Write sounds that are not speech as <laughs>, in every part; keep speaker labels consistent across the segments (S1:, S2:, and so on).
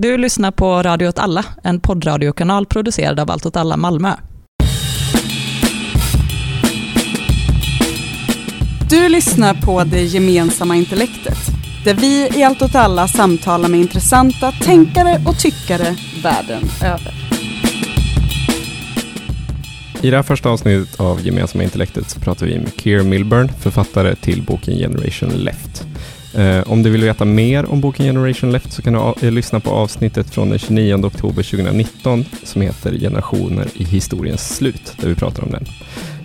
S1: Du lyssnar på Radio åt alla, en poddradiokanal producerad av Allt åt alla Malmö.
S2: Du lyssnar på Det gemensamma intellektet, där vi i Allt åt alla samtalar med intressanta tänkare och tyckare världen över.
S3: I det här första avsnittet av Gemensamma intellektet så pratar vi med Keir Milburn, författare till boken Generation Left. Eh, om du vill veta mer om boken Generation Left så kan du eh, lyssna på avsnittet från den 29 oktober 2019 som heter Generationer i historiens slut, där vi pratar om den.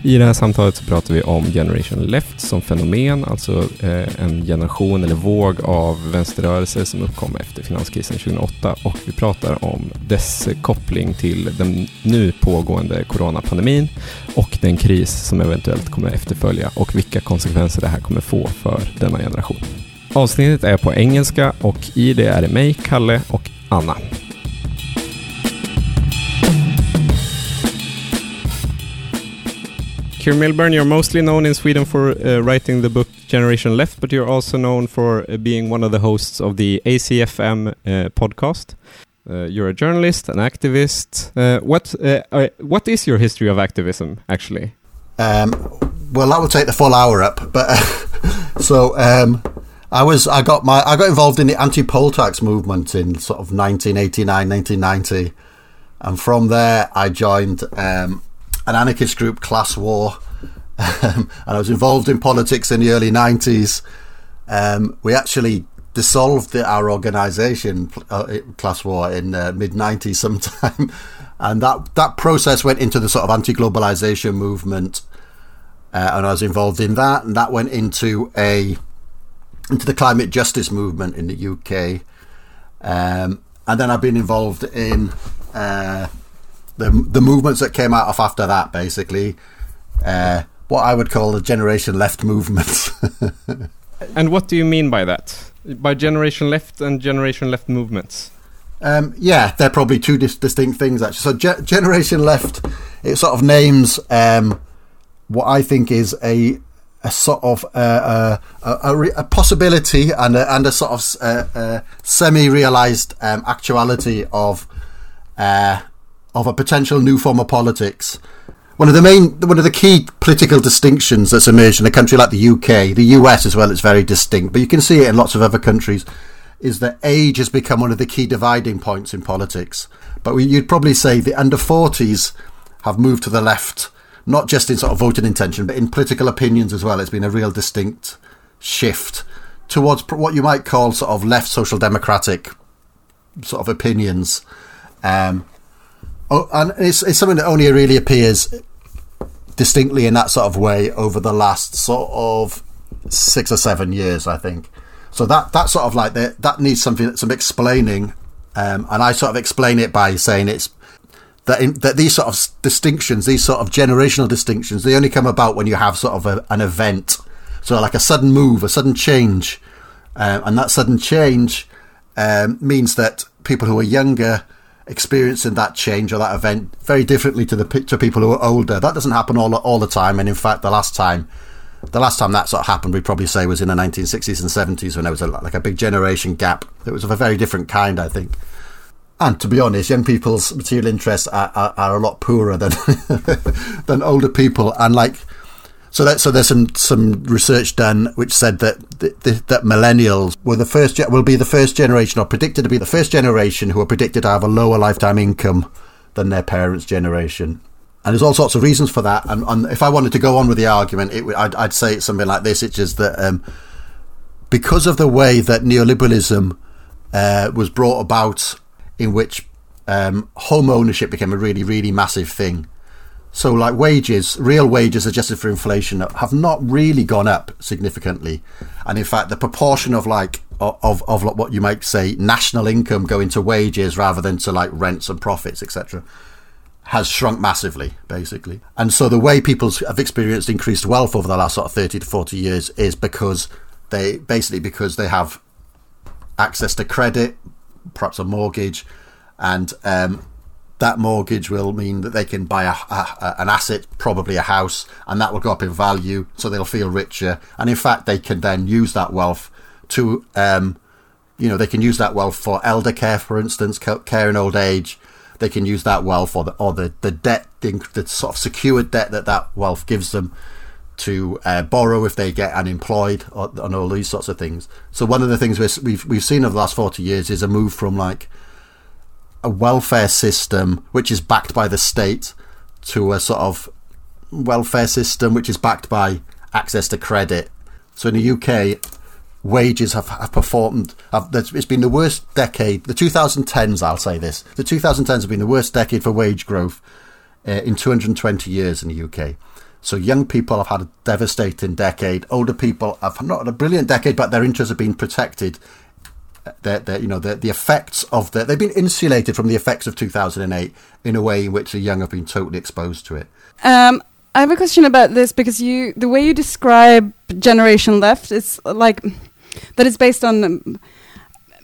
S3: I det här samtalet så pratar vi om Generation Left som fenomen, alltså eh, en generation eller våg av vänsterrörelser som uppkom efter finanskrisen 2008 och vi pratar om dess koppling till den nu pågående coronapandemin och den kris som eventuellt kommer efterfölja och vilka konsekvenser det här kommer få för denna generation. Avsnittet är på engelska och i det är det mig, Kalle och Anna. Keir Milburn, you're mostly known in Sweden for uh, writing the book Generation Left, but you're also known for uh, being one of the hosts of the ACFM uh, podcast. Uh, you're a journalist, an activist. Uh, what uh, what is your history of activism, actually?
S4: Um, well, that will take the full hour up, but <laughs> so um, I was I got my I got involved in the anti-poll tax movement in sort of 1989, 1990, and from there I joined um, an anarchist group, Class War, um, and I was involved in politics in the early 90s. Um, we actually dissolved the, our organisation, uh, Class War, in uh, mid 90s sometime. <laughs> and that, that process went into the sort of anti globalisation movement. Uh, and I was involved in that. And that went into a into the climate justice movement in the UK. Um, and then I've been involved in uh, the the movements that came out of after that, basically, uh, what I would call the generation left movement. <laughs>
S3: and what do you mean by that? By generation left and generation left movements?
S4: Um, yeah, they're probably two dis- distinct things actually. So, ge- generation left, it sort of names um, what I think is a a sort of uh, uh, a, a, a, possibility and a, and a sort of uh, uh semi-realized um, actuality of uh, of a potential new form of politics. One of the main, one of the key political distinctions that's emerged in a country like the UK, the US as well, it's very distinct, but you can see it in lots of other countries, is that age has become one of the key dividing points in politics. But we, you'd probably say the under 40s have moved to the left, not just in sort of voting intention, but in political opinions as well. It's been a real distinct shift towards what you might call sort of left social democratic sort of opinions. Um, and it's, it's something that only really appears distinctly in that sort of way over the last sort of six or seven years, I think. So that that sort of like that that needs something some explaining, um, and I sort of explain it by saying it's that in, that these sort of distinctions, these sort of generational distinctions, they only come about when you have sort of a, an event, so like a sudden move, a sudden change, um, and that sudden change um, means that people who are younger experiencing that change or that event very differently to the to people who are older. That doesn't happen all all the time. And in fact, the last time, the last time that sort of happened, we'd probably say was in the 1960s and 70s when there was a, like a big generation gap. It was of a very different kind, I think. And to be honest, young people's material interests are, are, are a lot poorer than <laughs> than older people. And like so that so there's some some research done which said that that millennials were the first will be the first generation or predicted to be the first generation who are predicted to have a lower lifetime income than their parents' generation. And there's all sorts of reasons for that. And, and if I wanted to go on with the argument, it, I'd, I'd, say it's something like this: it's just that um, because of the way that neoliberalism uh, was brought about, in which um, home ownership became a really, really massive thing so, like wages, real wages adjusted for inflation have not really gone up significantly, and in fact, the proportion of like of of what you might say national income going to wages rather than to like rents and profits, etc., has shrunk massively, basically. And so, the way people have experienced increased wealth over the last sort of thirty to forty years is because they basically because they have access to credit, perhaps a mortgage, and um, that mortgage will mean that they can buy a, a, an asset, probably a house, and that will go up in value, so they'll feel richer. And in fact, they can then use that wealth to um, you know, they can use that wealth for elder care, for instance, care in old age. They can use that wealth for the, or the, the debt, the, the sort of secured debt that that wealth gives them to uh, borrow if they get unemployed and all these sorts of things. So one of the things we've we've seen over the last forty years is a move from like a welfare system which is backed by the state to a sort of welfare system which is backed by access to credit. So in the UK, wages have, have performed. Have, it's been the worst decade. The 2010s, I'll say this. The 2010s have been the worst decade for wage growth uh, in 220 years in the UK. So young people have had a devastating decade. Older people have not had a brilliant decade, but their interests have been protected. They're, they're, you know, the, the effects of the, they've been insulated from the effects of 2008 in a way in which the young have been totally exposed to it.
S2: Um, I have a question about this because you, the way you describe Generation Left, is like that is based on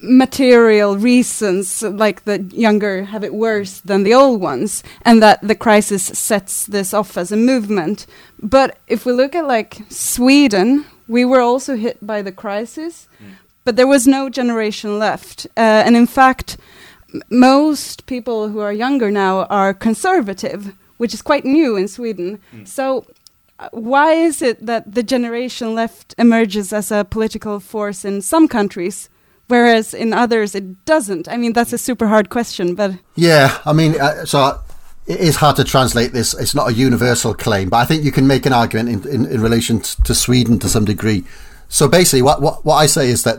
S2: material reasons, like the younger have it worse than the old ones, and that the crisis sets this off as a movement. But if we look at like Sweden, we were also hit by the crisis, mm. but there was no generation left. Uh, and in fact, most people who are younger now are conservative, which is quite new in Sweden. Mm. So uh, why is it that the generation left emerges as a political force in some countries whereas in others it doesn't? I mean, that's a super hard question, but
S4: yeah, I mean, uh, so it is hard to translate this. It's not a universal claim, but I think you can make an argument in, in, in relation to Sweden to some degree. So basically, what, what what I say is that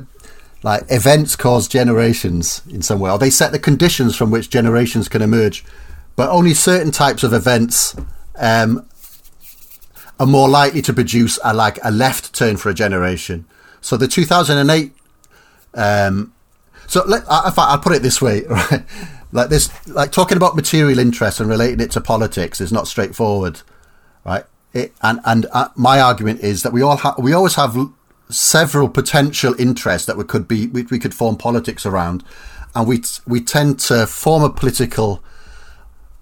S4: like events cause generations in some way, or they set the conditions from which generations can emerge, but only certain types of events um, are more likely to produce a like a left turn for a generation. So the 2008 um, so let, I'll put it this way, <laughs> right? Like this, like talking about material interest and relating it to politics is not straightforward, right? It, and and uh, my argument is that we all have, we always have several potential interests that we could be, we, we could form politics around, and we we tend to form a political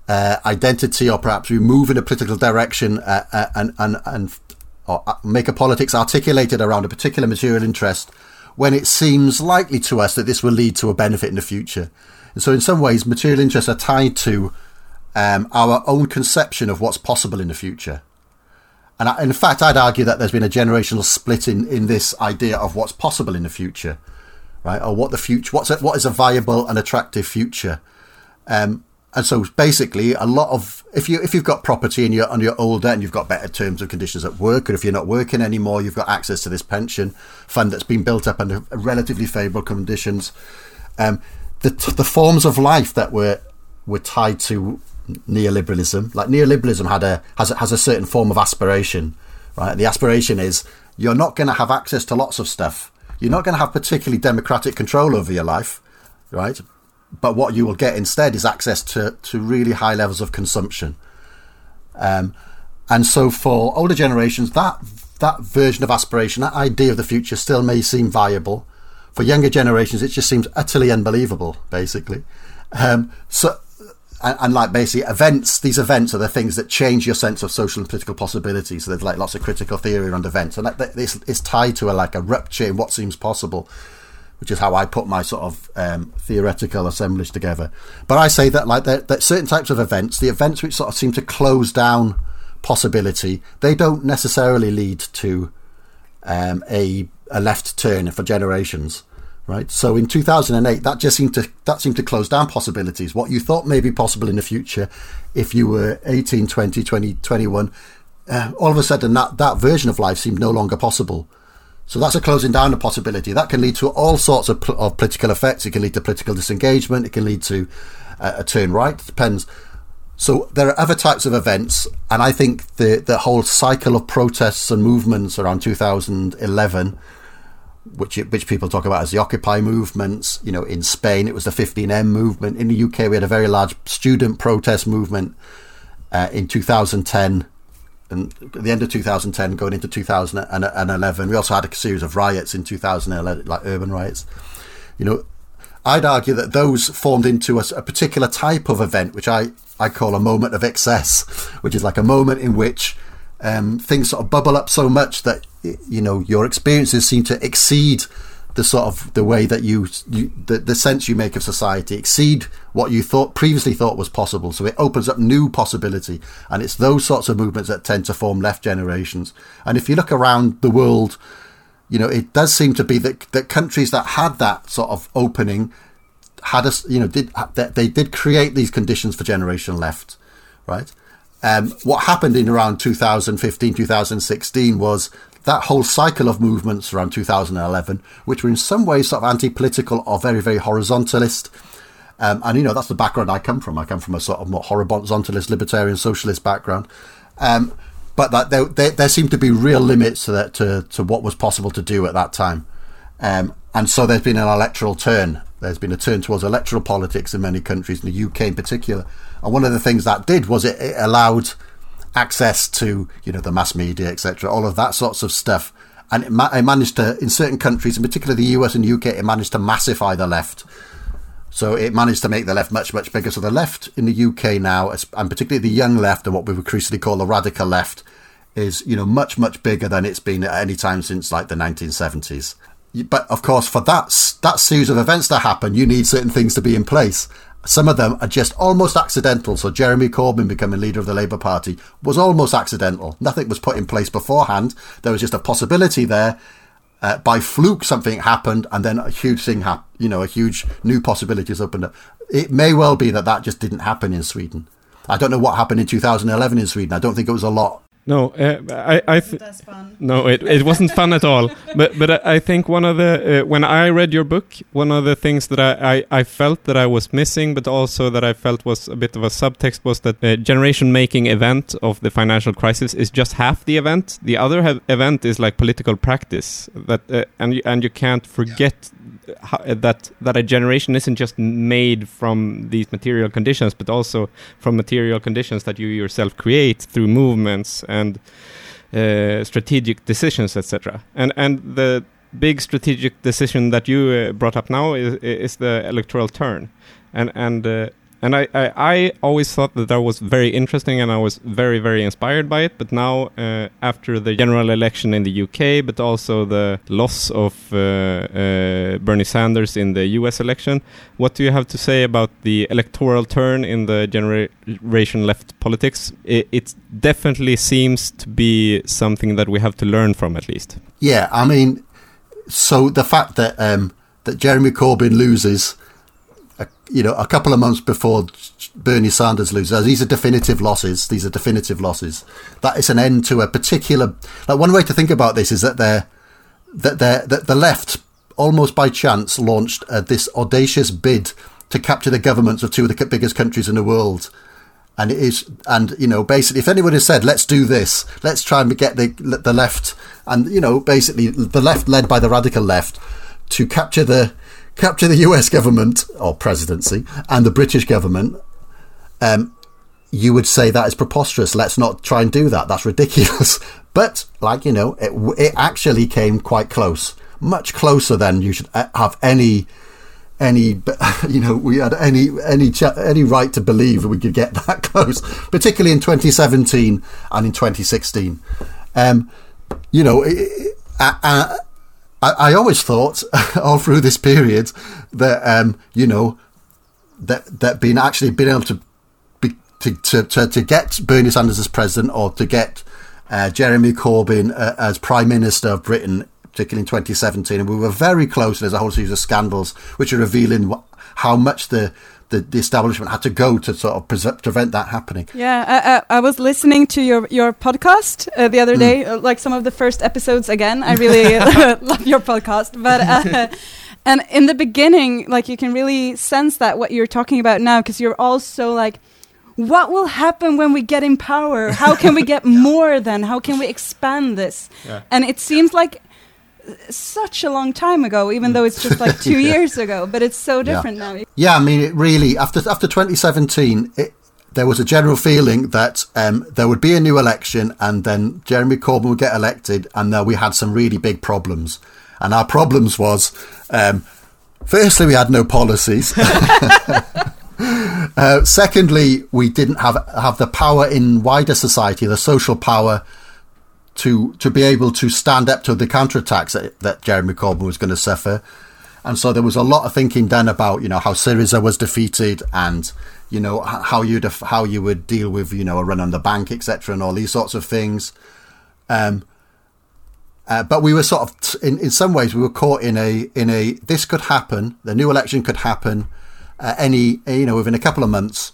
S4: uh, identity, or perhaps we move in a political direction uh, uh and and and or uh, make a politics articulated around a particular material interest when it seems likely to us that this will lead to a benefit in the future. And so, in some ways, material interests are tied to um, our own conception of what's possible in the future. And I, in fact, I'd argue that there's been a generational split in, in this idea of what's possible in the future, right? Or what the future, what's a, what is a viable and attractive future. Um, and so basically a lot of if you if you've got property and you're and you're older and you've got better terms and conditions at work or if you're not working anymore you've got access to this pension fund that's been built up under relatively favorable conditions. Um, the the forms of life that were were tied to neoliberalism like neoliberalism had a has a, has a certain form of aspiration right? The aspiration is you're not going to have access to lots of stuff. You're not going to have particularly democratic control over your life right but what you will get instead is access to, to really high levels of consumption. Um, and so for older generations, that that version of aspiration, that idea of the future still may seem viable. For younger generations, it just seems utterly unbelievable, basically. Um, so, and, and, like basically events, these events are the things that change your sense of social and political possibilities. So there's like lots of critical theory around events, and that, that this is tied to a like a rupture in what seems possible which is how I put my sort of um, theoretical assemblage together. But I say that like that, that certain types of events, the events which sort of seem to close down possibility, they don't necessarily lead to um, a a left turn for generations. Right. So in 2008, that just seemed to that seemed to close down possibilities. What you thought may be possible in the future, if you were 18, 20, 20, 21, uh, all of a sudden that that version of life seemed no longer possible. So that's a closing down of possibility. That can lead to all sorts of, of political effects. It can lead to political disengagement. It can lead to uh, a turn right. It depends. So there are other types of events, and I think the the whole cycle of protests and movements around 2011, which which people talk about as the Occupy movements. You know, in Spain it was the 15M movement. In the UK we had a very large student protest movement uh, in 2010 and at the end of 2010 going into 2011 we also had a series of riots in 2011 like urban riots. You know i'd argue that those formed into a, a, particular type of event which i i call a moment of excess <laughs> which is like a moment in which um, things sort of bubble up so much that you know your experiences seem to exceed the sort of the way that you, you the, the sense you make of society exceed what you thought previously thought was possible. So it opens up new possibility, and it's those sorts of movements that tend to form left generations. And if you look around the world, you know it does seem to be that that countries that had that sort of opening had us, you know, did they did create these conditions for generation left, right? Um, what happened in around 2015, 2016 was that whole cycle of movements around 2011, which were in some ways sort of anti-political or very, very horizontalist. Um, and you know that's the background I come from. I come from a sort of more horizontalist, libertarian, socialist background. Um, but that there, seemed to be real limits to that to, to what was possible to do at that time. Um, and so there's been an electoral turn. There's been a turn towards electoral politics in many countries, in the UK in particular. And one of the things that did was it, it allowed access to you know the mass media, etc., all of that sorts of stuff. And it, ma- it, managed to, in certain countries, in particular the US and UK, it managed to massify the left. So it managed to make the left much, much bigger. So the left in the UK now, and particularly the young left, and what we would increasingly call the radical left, is you know much, much bigger than it's been at any time since like the 1970s. But of course, for that that series of events to happen, you need certain things to be in place. Some of them are just almost accidental. So Jeremy Corbyn becoming leader of the Labour Party was almost accidental. Nothing was put in place beforehand. There was just a possibility there. Uh, by fluke, something happened, and then a huge thing happened. You know, a huge new possibilities opened up. It may well be that that just didn't happen in Sweden. I don't know what happened in 2011 in Sweden. I don't think it was a lot
S3: no, uh, I, I th- no, it, it wasn't fun at all. <laughs> But but I think one of the uh, when I read your book, one of the things that I, I, I, felt that I was missing, but also that I felt was a bit of a subtext, was that the generation making event of the financial crisis is just half the event. The other ha- event is like political practice. That uh, and you, and you can't forget that that a generation isn't just made from these material conditions, but also from material conditions that you yourself create through movements and uh, strategic decisions, etc. And and the big strategic decision that you uh, brought up now is is the electoral turn, and and uh, and I, I, I, always thought that that was very interesting and I was very, very inspired by it. But now, uh, after the general election in the UK, but also the loss of uh, uh, Bernie Sanders in the US election, what do you have to say about the electoral turn in the generation left politics? It, it definitely seems to be something that we have to learn from, at least.
S4: Yeah, I mean, so the fact that um, that Jeremy Corbyn loses you know, a couple of months before Bernie Sanders loses. These are definitive losses. These are definitive losses. That is an end to a particular. Like one way to think about this is that they're that they're that the left almost by chance launched uh, this audacious bid to capture the governments of two of the biggest countries in the world. And it is, and you know, basically, if anyone has said, "Let's do this, let's try and get the the left," and you know, basically, the left led by the radical left to capture the capture the US government or presidency and the British government, um, you would say that is preposterous. Let's not try and do that. That's ridiculous. <laughs> but, like, you know, it, it actually came quite close, much closer than you should uh, have any any <laughs> you know we had any any any right to believe we could get <laughs> that close particularly in 2017 and in 2016 um you know uh, I, I always thought <laughs> all through this period that um, you know that that being actually being able to be to, to, to, to get Bernie Sanders as president or to get uh, Jeremy Corbyn uh, as prime minister of Britain, particularly in 2017, and we were very close. There's a whole series of scandals which are revealing how much the the, the establishment had to go to sort of pre- prevent that happening.
S2: Yeah, I, I, I, was listening to your your podcast uh, the other mm. day, uh, like some of the first episodes again. I really <laughs> <laughs> love your podcast, but. Uh, <laughs> and in the beginning, like you can really sense that what you're talking about now, because you're also like, what will happen when we get in power? How can we get more then? How can we expand this? Yeah. And it seems like such a long time ago, even though it's just like <laughs> two yeah. years ago. But it's so different
S4: yeah.
S2: now.
S4: Yeah, I mean, it really after after 2017, it, there was a general feeling that um, there would be a new election, and then Jeremy Corbyn would get elected, and uh, we had some really big problems. And our problems was, um, firstly, we had no policies. <laughs> uh, secondly, we didn't have have the power in wider society, the social power to to be able to stand up to the counterattacks that, that Jeremy Corbyn was going to suffer. And so there was a lot of thinking done about you know how Syriza was defeated and you know how you'd how you would deal with you know a run on the bank etc and all these sorts of things. Um, uh, but we were sort of t- in in some ways we were caught in a in a this could happen the new election could happen uh, any you know within a couple of months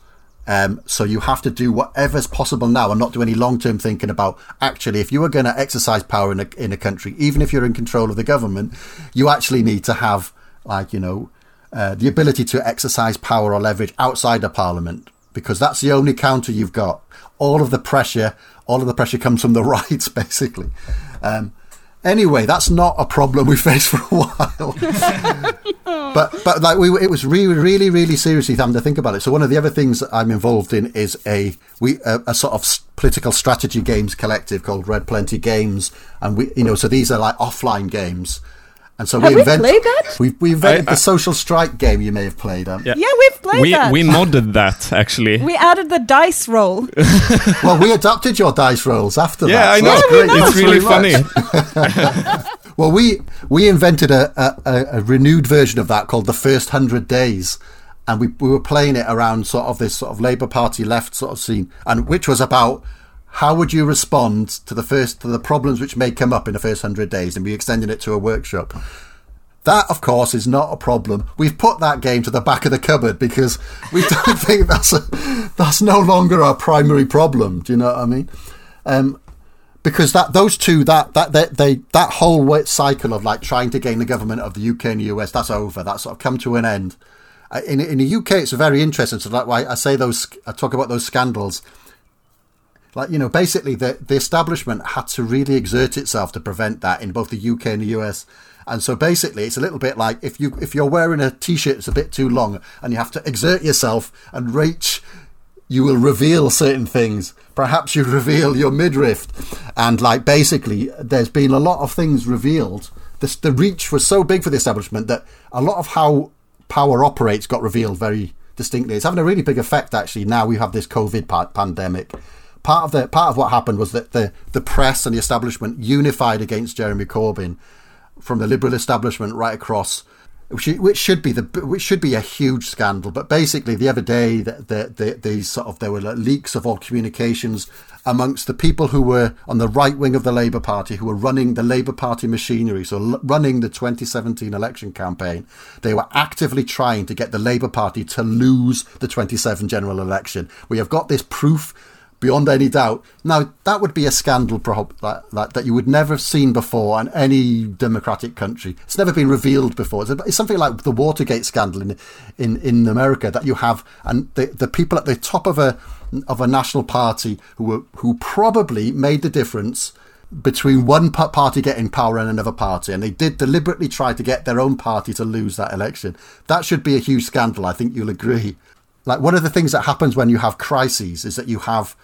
S4: um, so you have to do whatever's possible now and not do any long term thinking about actually, if you are going to exercise power in a, in a country, even if you're in control of the government, you actually need to have, like, you know, uh, the ability to exercise power or leverage outside of parliament because that's the only counter you've got. All of the pressure, all of the pressure comes from the <laughs> right, basically. Um, Anyway, that's not a problem we <laughs> faced for a while. <laughs> but but like we, it was really really really seriously having to think about it. So one of the other things I'm involved in is a we a, a sort of political strategy games collective called Red Plenty Games, and we you know so these are like offline games and so
S2: Have
S4: we,
S2: we
S4: invent,
S2: played that?
S4: We, we invented
S3: I- I-
S4: the social strike game you may have played. Um,
S3: Yeah.
S2: Yeah, we've played
S3: we
S2: that.
S3: we modded that actually.
S2: We added the dice roll. <laughs>
S4: Well, we adopted your dice rolls after that.
S3: yeah, I
S4: that. so
S3: know.
S4: that's great.
S3: It's really funny. <laughs>
S4: Well, we we invented a, a, a- a renewed version of that called the first hundred days, and we we were playing it around sort of this sort of Labour Party left sort of scene, and which was about how would you respond to the first to the problems which may come up in the first hundred days, and we extended it to a workshop. That, of course, is not a problem. We've put that game to the back of the cupboard because we <laughs> don't think that's a, that's no longer our primary problem. Do you know what I mean? Um, because that those two that that they, they that whole cycle of like trying to gain the government of the UK and the US that's over. That's sort of come to an end. Uh, in in the UK, it's very interesting. So like why I say those, I talk about those scandals like you know basically the the establishment had to really exert itself to prevent that in both the UK and the US and so basically it's a little bit like if you if you're wearing a t-shirt that's a bit too long and you have to exert yourself and reach you will reveal certain things perhaps you reveal your midriff and like basically there's been a lot of things revealed this, the reach was so big for the establishment that a lot of how power operates got revealed very distinctly. It's having a really big effect actually. Now we have this COVID pandemic. Part of the part of what happened was that the the press and the establishment unified against Jeremy Corbyn, from the liberal establishment right across, which, which should be the which should be a huge scandal. But basically, the other day, the, the, the, sort of there were leaks of all communications amongst the people who were on the right wing of the Labour Party, who were running the Labour Party machinery, so running the 2017 election campaign. They were actively trying to get the Labour Party to lose the 27 general election. We have got this proof beyond any doubt. Now, that would be a scandal prob- like, like, that you would never have seen before in any democratic country. It's never been revealed before. It's, it's something like the Watergate scandal in, in, in America that you have, and the, the people at the top of a of a national party who were, who probably made the difference between one party getting power and another party, and they did deliberately try to get their own party to lose that election. That should be a huge scandal. I think you'll agree. Like one of the things that happens when you have crises is that you have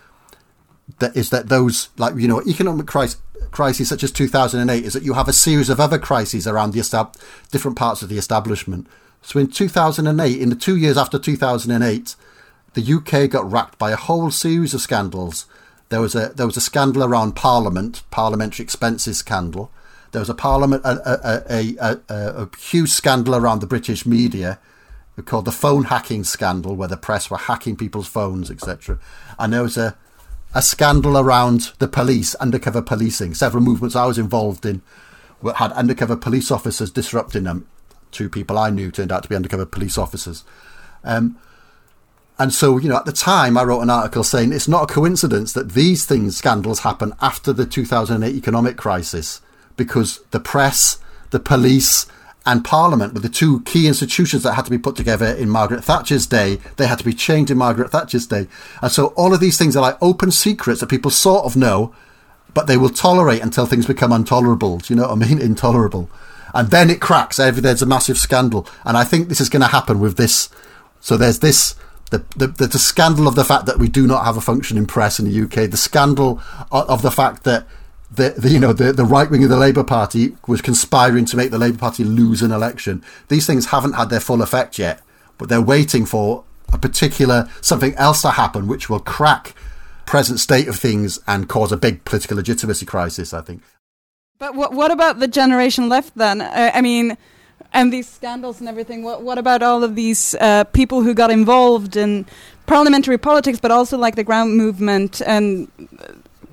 S4: that is that those like you know economic crisis crises such as 2008 is that you have a series of other crises around the estab- different parts of the establishment. So in 2008, in the two years after 2008, the UK got racked by a whole series of scandals. There was a there was a scandal around Parliament, parliamentary expenses scandal. There was a Parliament a a, a, a, a, huge scandal around the British media called the phone hacking scandal, where the press were hacking people's phones, etc. And there was a a scandal around the police, undercover policing. Several movements I was involved in had undercover police officers disrupting them. Two people I knew turned out to be undercover police officers. Um, and so, you know, at the time, I wrote an article saying it's not a coincidence that these things, scandals, happen after the 2008 economic crisis because the press, the police, and Parliament were the two key institutions that had to be put together in Margaret Thatcher's day. They had to be changed in Margaret Thatcher's day. And so all of these things are like open secrets that people sort of know, but they will tolerate until things become intolerable. Do you know what I mean? <laughs> Intolerable. And then it cracks. There's a massive scandal. And I think this is going to happen with this. So there's this the, the, the, scandal of the fact that we do not have a functioning press in the UK, the scandal of the fact that the, the you know the, the right wing of the Labour Party was conspiring to make the Labour Party lose an election. These things haven't had their full effect yet, but they're waiting for a particular something else to happen which will crack present state of things and cause a big political legitimacy crisis. I think.
S2: But what what about the generation left then? Uh, I mean, and these scandals and everything. What what about all of these uh, people who got involved in parliamentary politics, but also like the ground movement and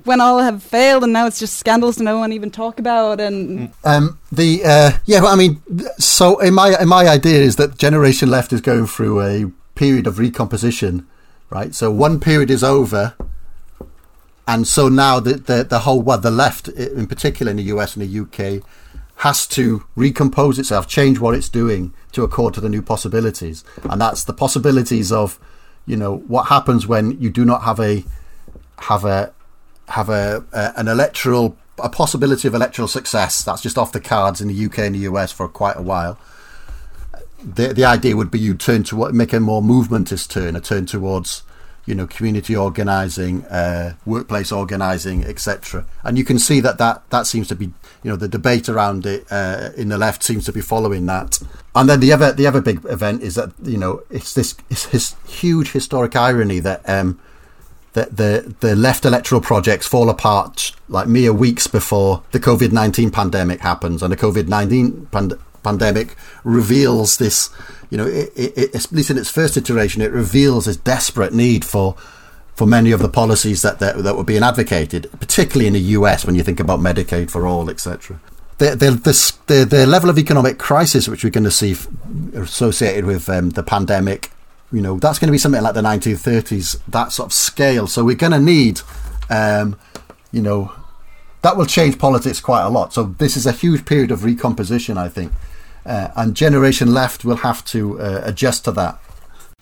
S2: when all have failed and now it's just scandals to no one even talk about and
S4: um, the uh, yeah well, I mean so in my in my idea is that generation left is going through a period of recomposition right? So one period is over and so now the the, the whole well the left in particular in the US and the UK has to recompose itself change what it's doing to accord to the new possibilities. And that's the possibilities of you know what happens when you do not have a have a have a, a an electoral a possibility of electoral success that's just off the cards in the UK and the US for quite a while. The the idea would be you turn to make a more movementist turn, a turn towards you know community organising, uh, workplace organising, etc. And you can see that, that that seems to be you know the debate around it uh, in the left seems to be following that. And then the other the other big event is that you know it's this it's this huge historic irony that. Um, the, the the left electoral projects fall apart like mere weeks before the COVID nineteen pandemic happens, and the COVID nineteen pand- pandemic reveals this. You know, it, it, at least in its first iteration, it reveals this desperate need for for many of the policies that that, that were being advocated, particularly in the US when you think about Medicaid for all, etc. The, the, the, the, level of economic crisis which we're going to see associated with um, the pandemic you know, that's going to be something like the 1930s, that sort of scale. So we're going to need, um, you know, that will change politics quite a lot. So this is a huge period of recomposition, I think. Uh, and Generation Left will have to uh, adjust to that.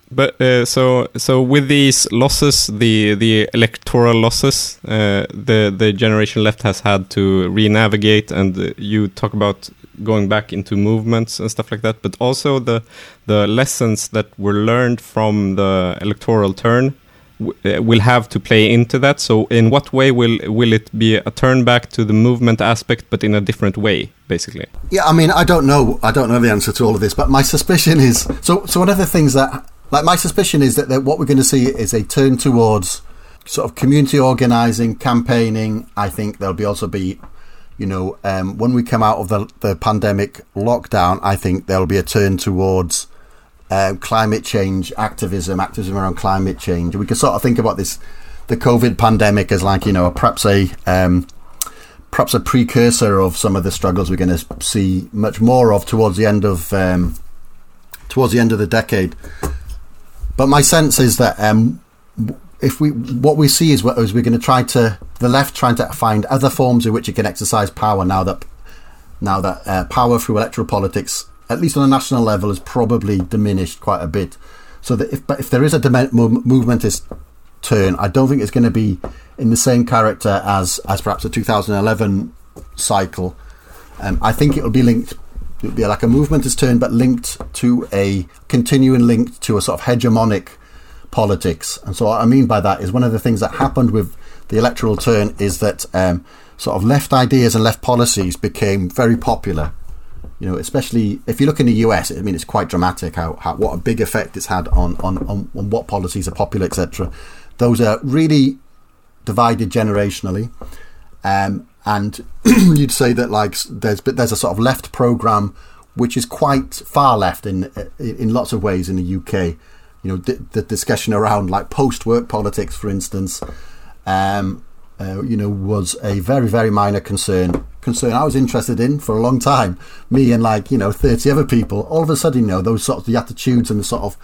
S3: But uh, so so with these losses, the the electoral losses, uh, the the generation left has had to re-navigate, and uh, you talk about going back into movements and stuff like that, but also the the lessons that were learned from the electoral turn uh, will have to play into that. So, in what way will will it be a turn back to the movement aspect, but in a different way, basically?
S4: Yeah, I mean, I don't know. I don't know the answer to all of this, but my suspicion is so. So, one of the things that, like, my suspicion is that, that what we're going to see is a turn towards sort of community organising, campaigning. I think there'll be also be you know, um, when we come out of the, the pandemic lockdown, I think there'll be a turn towards uh, climate change activism, activism around climate change. We can sort of think about this, the COVID pandemic as like, you know, perhaps a, um, perhaps a precursor of some of the struggles we're going to see much more of towards the end of, um, towards the end of the decade. But my sense is that um, if we what we see is, we're going to try to the left trying to find other forms in which it can exercise power now that now that uh, power through electoral politics, at least on a national level, is probably diminished quite a bit. So that if but if there is a dem- movementist turn, I don't think it's going to be in the same character as as perhaps a 2011 cycle. Um, I think it'll be linked. It'll like a movementist turned but linked to a continuing link to a sort of hegemonic politics. And so what I mean by that is one of the things that happened with the electoral turn is that um, sort of left ideas and left policies became very popular. You know, especially if you look in the US, I mean, it's quite dramatic how, how what a big effect it's had on on, on, on what policies are popular, etc. Those are really divided generationally, um, and <clears throat> you'd say that like there's but there's a sort of left program which is quite far left in in lots of ways in the UK you know, the, the discussion around like post-work politics, for instance, um, uh, you know, was a very, very minor concern. Concern I was interested in for a long time. Me and like you know, thirty other people. All of a sudden, you know, those sort of the attitudes and the sort of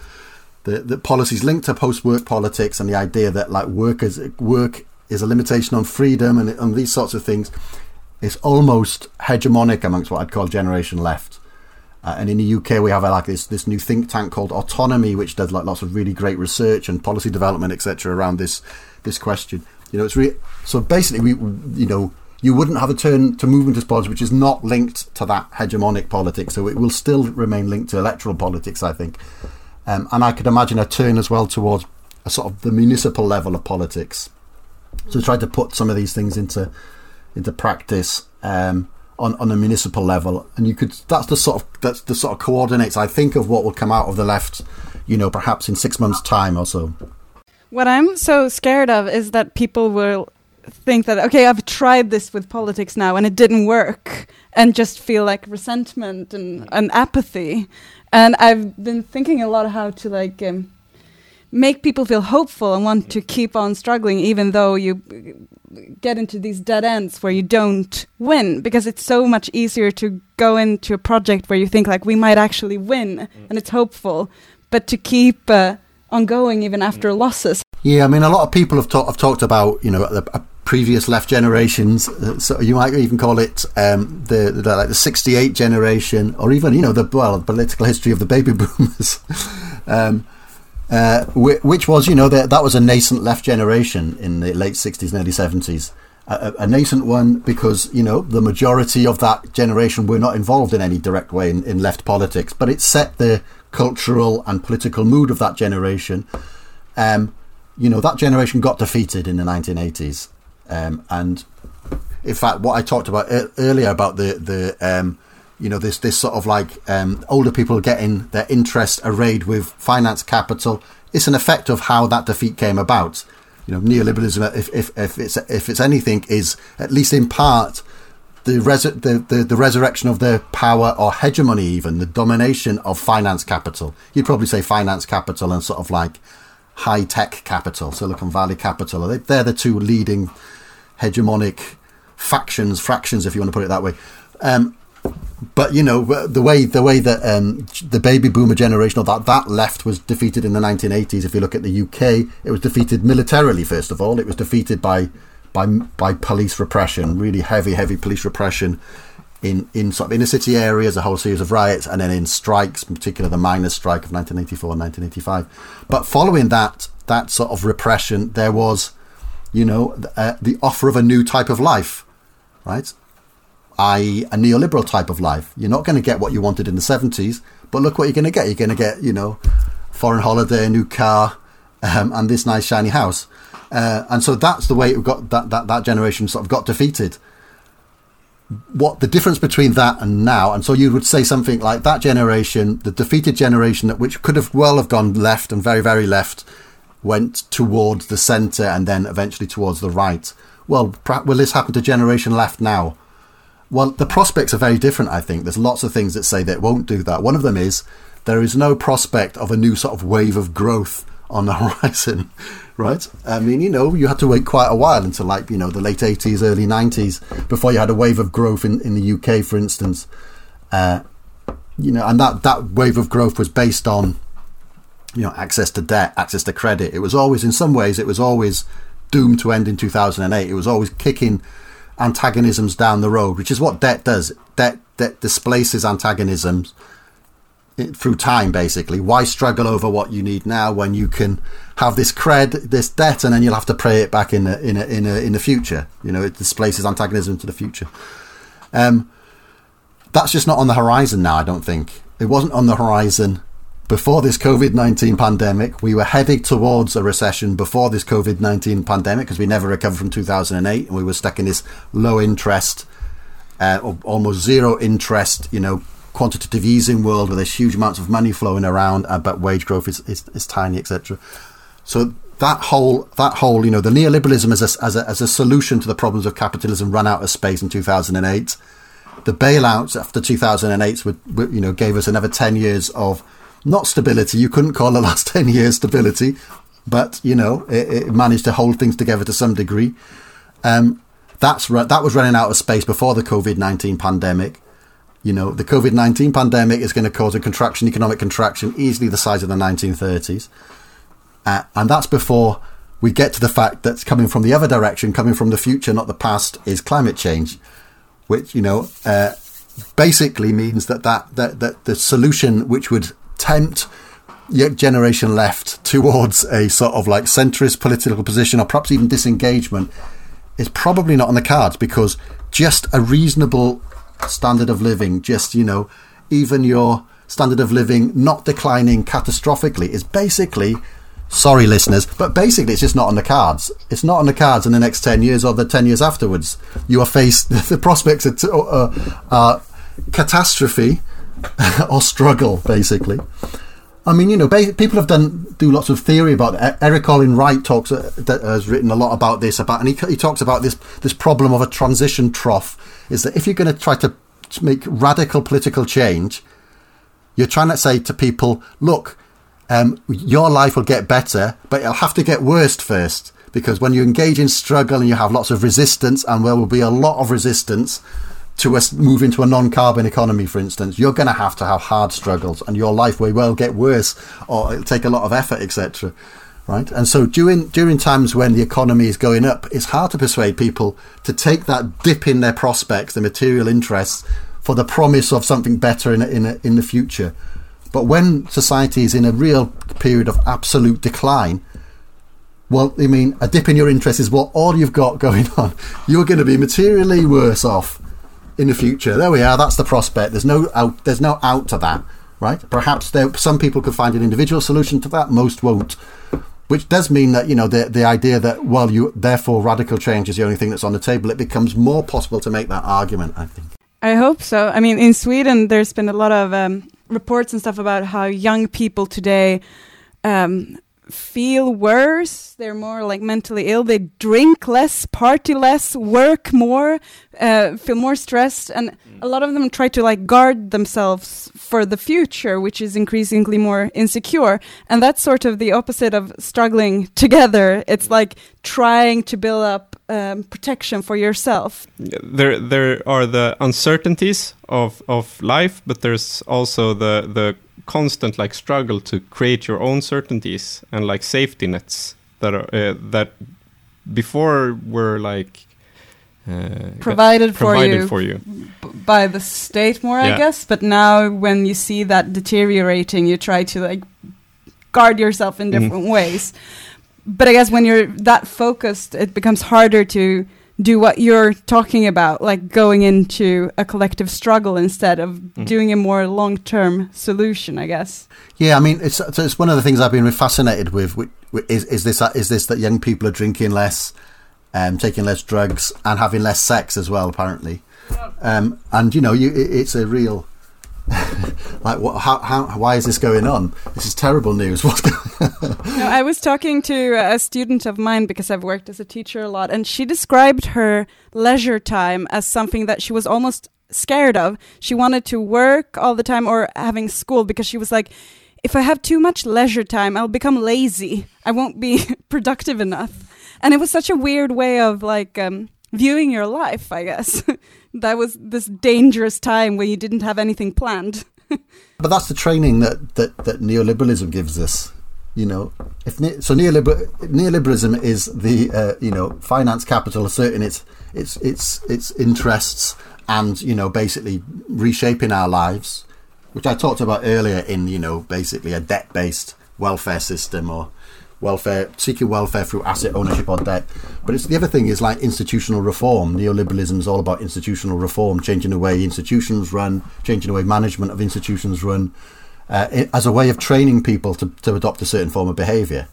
S4: the, the policies linked to post-work politics and the idea that like work is work is a limitation on freedom and, and these sorts of things is almost hegemonic amongst what I'd call generation left. Uh, and in the UK, we have uh, like this this new think tank called Autonomy, which does like lots of really great research and policy development, etc., around this this question. You know, it's so basically we you know you wouldn't have a turn to movementist politics which is not linked to that hegemonic politics, so it will still remain linked to electoral politics, I think. Um, and I could imagine a turn as well towards a sort of the municipal level of politics. So try to put some of these things into into practice. Um, on, on a municipal level, and you could that's the sort of that's the sort of coordinates I think of what will come out of the left, you know, perhaps in six months' time or so.
S2: What I'm so scared of is that people will think that okay, I've tried this with politics now and it didn't work, and just feel like resentment and, and apathy. And I've been thinking a lot how to like um, make people feel hopeful and want to keep on struggling, even though you get into these dead ends where you don't win, because it's so much easier to go into a project where you think like we might actually win and it's hopeful, but to keep uh, ongoing even after losses.
S4: Yeah, I mean, a lot of people have, talk, have talked about, you know, the, uh, previous left generations. Uh, so you might even call it um, the, the, like the '68 generation, or even, you know, the well, political history of the baby boomers. <laughs> um, uh, which was, you know, that that was a nascent left generation in the late 60s and early 70s. A, a, nascent one because, you know, the majority of that generation were not involved in any direct way in, in left politics, but it set the cultural and political mood of that generation. Um, you know, that generation got defeated in the 1980s. Um, and in fact, what I talked about earlier about the, the um, you know, this, this sort of like um, older people getting their interest arrayed with finance capital, it's an effect of how that defeat came about. You know, neoliberalism, if, if, if, it's, if it's anything, is at least in part the, res- the, the, the, resurrection of the power or hegemony, even the domination of finance capital. You'd probably say finance capital and sort of like high tech capital, Silicon Valley capital. They're the two leading hegemonic factions, fractions, if you want to put it that way. Um, but you know the way the way that um, the baby boomer generation or that that left was defeated in the 1980s. If you look at the UK, it was defeated militarily. First of all, it was defeated by by by police repression, really heavy, heavy police repression in in sort of inner city areas, a whole series of riots, and then in strikes, in particular the miners' strike of 1984 and 1985. But following that that sort of repression, there was, you know, uh, the offer of a new type of life, right? I a neoliberal type of life. You're not going to get what you wanted in the 70s, but look what you're going to get. You're going to get, you know, foreign holiday, a new car, um, and this nice shiny house. Uh, and so that's the way it got that, that that generation sort of got defeated what the difference between that and now, and so you would say something like that generation, the defeated generation, that which could have well have gone left and very very left, went towards the centre and then eventually towards the right. Well, will this happen to generation left now? Well, the prospects are very different. I think there's lots of things that say that won't do that. One of them is there is no prospect of a new sort of wave of growth on the <laughs> horizon right? I mean, you know, you had to wait quite a while until like, you know, the late 80s, early 90s before you had a wave of growth in, in the UK, for instance. Uh, you know, and that, that wave of growth was based on, you know, access to debt, access to credit. It was always, in some ways, it was always doomed to end in 2008. It was always kicking antagonisms down the road, which is what debt does. Debt, debt displaces antagonisms through time basically. Why struggle over what you need now when you can have this cred this debt and then you'll have to pay it back in a, in a, in a, in the future? You know it displaces antagonism to the future. Um, that's just not on the horizon now i don't think. It wasn't on the horizon before this covid-19 pandemic we were heading towards a recession before this covid-19 pandemic because we never recovered from 2008 and we were stuck in this low interest uh, almost zero interest you know quantitative easing world where there's huge amounts of money flowing around, uh, but wage growth is, is, is tiny, etc. So that whole that whole you know the neoliberalism as a, as a as a solution to the problems of capitalism ran out of space in 2008. The bailouts after 2008 would, you know gave us another 10 years of not stability. You couldn't call the <laughs> last 10 years stability, but you know it, it managed to hold things together to some degree. Um, that's that was running out of space before the COVID 19 pandemic. You know, the COVID 19 pandemic is going to cause a contraction, economic contraction, easily the size of the 1930s. Uh, and that's before we get to the fact that's coming from the other direction, coming from the future, not the past, is climate change, which, you know, uh, basically means that, that, that, that the solution which would tempt generation left towards a sort of like centrist political position or perhaps even disengagement is probably not on the cards because just a reasonable standard of living, just, you know, even your standard of living not declining catastrophically is basically sorry listeners but basically it's just not on the cards. It's not on the cards in the next 10 years or the 10 years afterwards. You are faced <laughs> the prospects are, t- uh, are catastrophe <laughs> or struggle basically I mean, you know, people have done do lots of theory about it. Erik Olin Wright talks uh, has written a lot about this about, and he, he talks about this this problem of a transition trough. Is that if you're going to try to make radical political change, you're trying to say to people, look, um, your life will get better, but it'll have to get worse first. Because when you engage in struggle and you have lots of resistance, and there will be a lot of resistance, to us move into a non-carbon economy, for instance, you're going to have to have hard struggles, and your life may well get worse, or it'll take a lot of effort, etc. Right, and so during during times when the economy is going up, it's hard to persuade people to take that dip in their prospects, their material interests, for the promise of something better in in in the future. But when society is in a real period of absolute decline, well, I mean, a dip in your interest is what all you've got <laughs> going on. You're going to be materially worse off in the future. There we are. That's the prospect. There's no out. There's no out to that, right? Perhaps there, some people could find an individual solution to that. Most won't. Which does mean that you know the the idea that well, you therefore radical change is the only thing that's on the table. It becomes more possible to make that argument. I think.
S2: I hope so. I mean, in Sweden, there's been a lot of um, reports and stuff about how young people today um, feel worse. They're more like mentally ill. They drink less, party less, work more, uh, feel more stressed, and a lot of them try to like guard themselves for the future, which is increasingly more insecure. And that's sort of the opposite of struggling together. It's like trying to build up um, protection for yourself.
S3: There, there are the uncertainties of of life, but there's also the the constant like struggle to create your own certainties and like safety nets that are uh, that before were like uh,
S2: provided, for
S3: provided
S2: you,
S3: for you.
S2: by the state more, I guess. But now, when you see that deteriorating, you try to like guard yourself in
S3: Mhm.
S2: different ways. But I guess when you're that focused, it becomes harder to do what you're talking about, like going into a collective struggle instead of
S3: Mm.
S2: doing a more long-term solution. I guess.
S4: Yeah, I mean, it's so it's one of the things I've been fascinated with. wi- wi- Is is this is this that young people are drinking less, um, taking less drugs, and having less sex as well, apparently. Um, and you know, you it, it's a real <laughs> like what? How, how? Why is this going on? This is terrible news. <laughs> What's going?
S2: No, I was talking to a student of mine because I've worked as a teacher a lot, and she described her leisure time as something that she was almost scared of. She wanted to work all the time or having school because she was like, if I have too much leisure time, I'll become lazy. I won't be <laughs> productive enough. And it was such a weird way of like um, viewing your life, I guess. <laughs> that was this dangerous time where you didn't have anything planned. <laughs>
S4: But that's the training that, that, that neoliberalism gives us. You know, if ne- so, neoliber- neoliberalism is the uh, you know finance capital asserting its its its its interests and you know basically reshaping our lives, which I talked about earlier in you know basically a debt based welfare system or welfare seeking welfare through asset ownership or debt. But it's the other thing is like institutional reform. Neoliberalism is all about institutional reform, changing the way institutions run, changing the way management of institutions run, uh, as a way of training people to, to adopt a certain form of behaviour.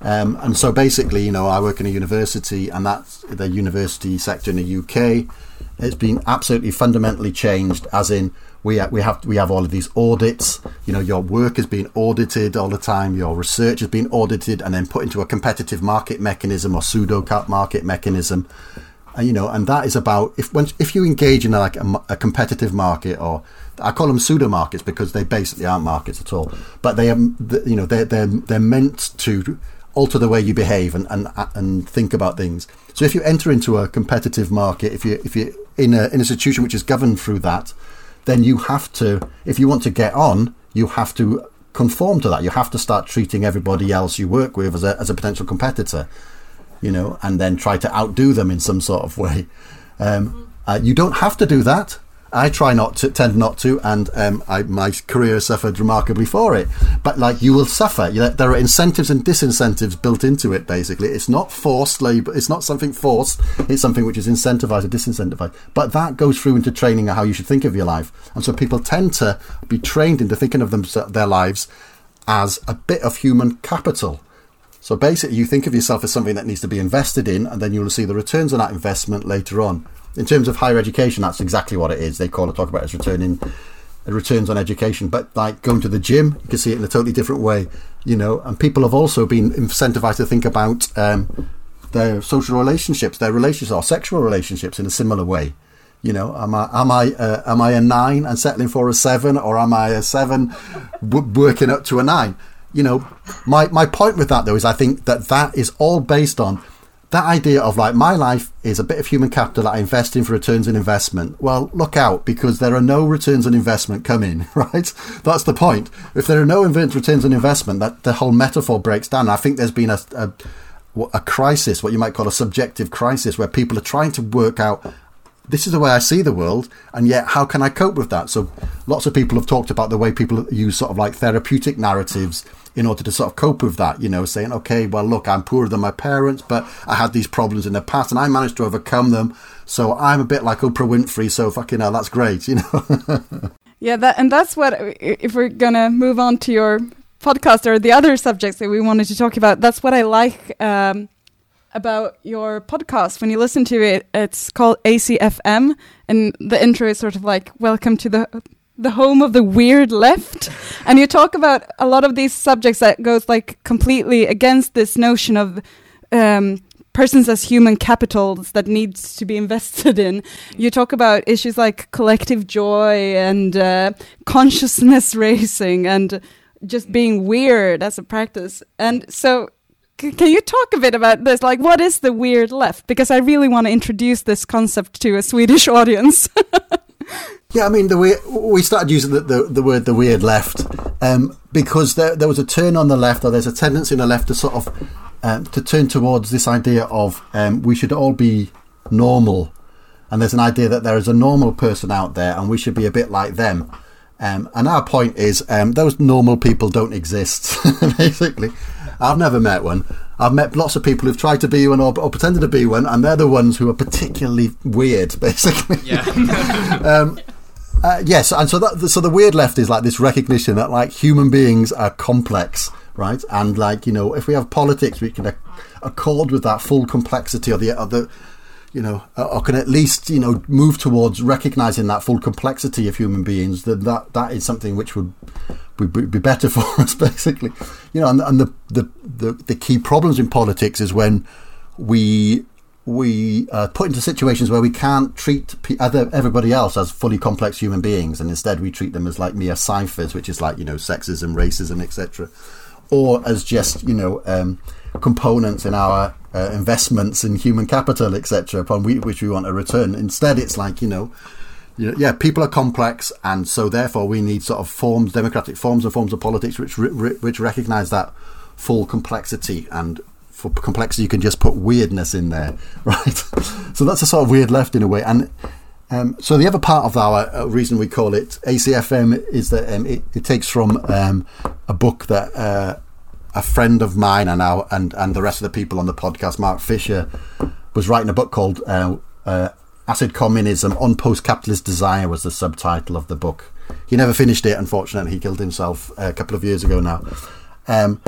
S4: Um, and so basically, you know, I work in a university, and that's the university sector in the UK. It's been absolutely fundamentally changed, as in we ha- we have we have all of these audits. You know, your work is being audited all the time. Your research is being audited, and then put into a competitive market mechanism or pseudo cap market mechanism. And, you know, and that is about if once if you engage in like a, a competitive market or I call them pseudo markets because they basically aren't markets at all, but they are you know they're they're they're meant to alter the way you behave and and uh, and think about things. So if you enter into a competitive market, if you if you in a, an institution which is governed through that, then you have to if you want to get on, you have to conform to that. You have to start treating everybody else you work with as a as a potential competitor you know, and then try to outdo them in some sort of way. Um, uh, you don't have to do that. I try not to, tend not to, and um, I, my career suffered remarkably for it. But like, you will suffer. You there are incentives and disincentives built into it. Basically, it's not forced labor. It's not something forced. It's something which is incentivized or disincentivized. But that goes through into training and how you should think of your life, and so people tend to be trained into thinking of them, their lives as a bit of human capital. So basically, you think of yourself as something that needs to be invested in, and then you'll see the returns on that investment later on. In terms of higher education, that's exactly what it is. They call it talk about it as returning returns on education. But like going to the gym, you can see it in a totally different way, you know. And people have also been incentivized to think about um, their social relationships, their relationships, or sexual relationships in a similar way. You know, am I am I uh, am I a nine and settling for a seven, or am I a seven w- working up to a nine? You know, my my point with that though is I think that that is all based on that idea of like my life is a bit of human capital that I invest in for returns on investment. Well, look out because there are no returns on investment coming, <laughs> right? That's the point. If there are no returns on investment, that the whole metaphor breaks down. I think there's been a, a a crisis, what you might call a subjective crisis, where people are trying to work out this is the way I see the world, and yet how can I cope with that? So, lots of people have talked about the way people use sort of like therapeutic narratives in order to sort of cope with that, you know, saying, okay, well, look, I'm poorer than my parents, but I had these problems in the past and I managed to overcome them. So I'm a bit like Oprah Winfrey. So fucking hell, that's great, <laughs> you know.
S2: yeah, that and that's what if we're gonna move on to your podcast or the other subjects that we wanted to talk about. That's what I like um, about your podcast. When you listen to it, it's called ACFM, and the intro is sort of like "Welcome to the the home of the weird left and you talk about a lot of these subjects that goes like completely against this notion of um, persons as human capitals that needs to be <laughs> invested in you talk about issues like collective joy and uh, consciousness <laughs> racing and just being weird as a practice and so can you talk a bit about this? Like, what is the weird left? Because I really want to introduce this concept to a Swedish <laughs> audience.
S4: Yeah, I mean, the way we started using the, the, the word "the weird left" um, because there there was a turn on the left, or there's a tendency in the left to sort of um, to turn towards this idea of um, we should all be normal, and there's an idea that there is a normal person out there, and we should be a bit like them. Um, and our point is um, those normal people don't exist. <laughs> basically, I've never met one. I've met lots of people who've tried to be one or, or, pretended to be one, and they're the ones who are particularly weird, <laughs> basically. Yeah. <laughs> um, uh, yes, and so that so the weird left is like this recognition that like human beings are complex, right? And like you know, if we have politics, we can accord with that full complexity, or the or the you know, or can at least you know move towards recognizing that full complexity of human beings. That that that is something which would be better <laughs> for us, basically. You know, and, and the, the the the key problems in politics is when we we uh, put into situations where we can't treat other everybody else as fully complex human beings, and instead we treat them as like mere ciphers, which is like you know sexism, racism, etc., or as just you know um, components in our uh, investments in human capital, etc., upon which we want a return. Instead, it's like you know. Yeah, people are complex, and so therefore we need sort of forms, democratic forms and forms of politics which re- which recognise that full complexity and for complexity, you can just put weirdness in there, <laughs> right? so that's a sort of weird left in a way. And um, so the other part of our uh, reason we call it ACFM is that um, it, it, takes from um, a book that uh, a friend of mine and our and and the rest of the people on the podcast, Mark Fisher, was writing a book called uh, uh "Acid Communism on Post-Capitalist Desire" was the subtitle of the book. He never finished it, unfortunately. He killed himself a couple of years ago now. Um,